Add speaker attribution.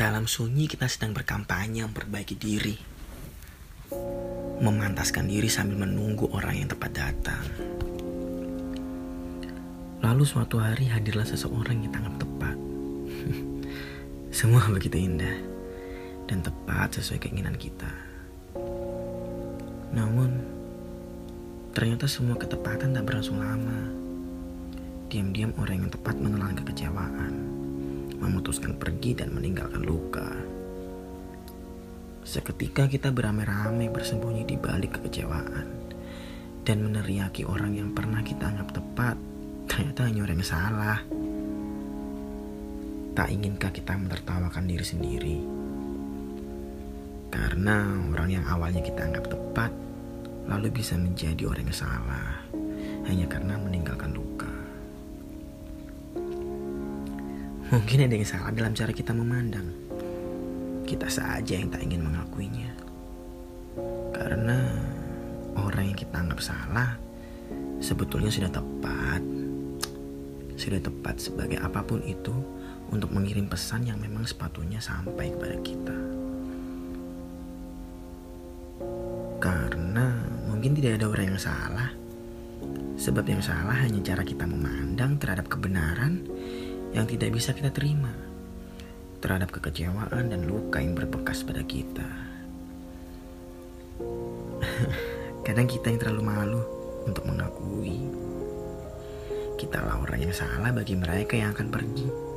Speaker 1: Dalam sunyi kita sedang berkampanye memperbaiki diri. Memantaskan diri sambil menunggu orang yang tepat datang. Lalu suatu hari hadirlah seseorang yang tanggap tepat. Semua begitu indah dan tepat sesuai keinginan kita. Namun, ternyata semua ketepatan tak berlangsung lama. Diam-diam orang yang tepat menelan kekecewaan, memutuskan pergi dan meninggalkan luka. Seketika kita beramai-ramai bersembunyi di balik kekecewaan dan meneriaki orang yang pernah kita anggap tepat, ternyata hanya orang yang salah. Tak inginkah kita menertawakan diri sendiri? Karena orang yang awalnya kita anggap tepat, lalu bisa menjadi orang yang salah hanya karena Mungkin ada yang salah dalam cara kita memandang. Kita saja yang tak ingin mengakuinya. Karena orang yang kita anggap salah sebetulnya sudah tepat. Sudah tepat sebagai apa pun itu untuk mengirim pesan yang memang sepatunya sampai kepada kita. Karena mungkin tidak ada orang yang salah. Sebab yang salah hanya cara kita memandang terhadap kebenaran yang tidak bisa kita terima terhadap kekecewaan dan luka yang berbekas pada kita. Kadang kita yang terlalu malu untuk mengakui kita lah orang yang salah bagi mereka yang akan pergi.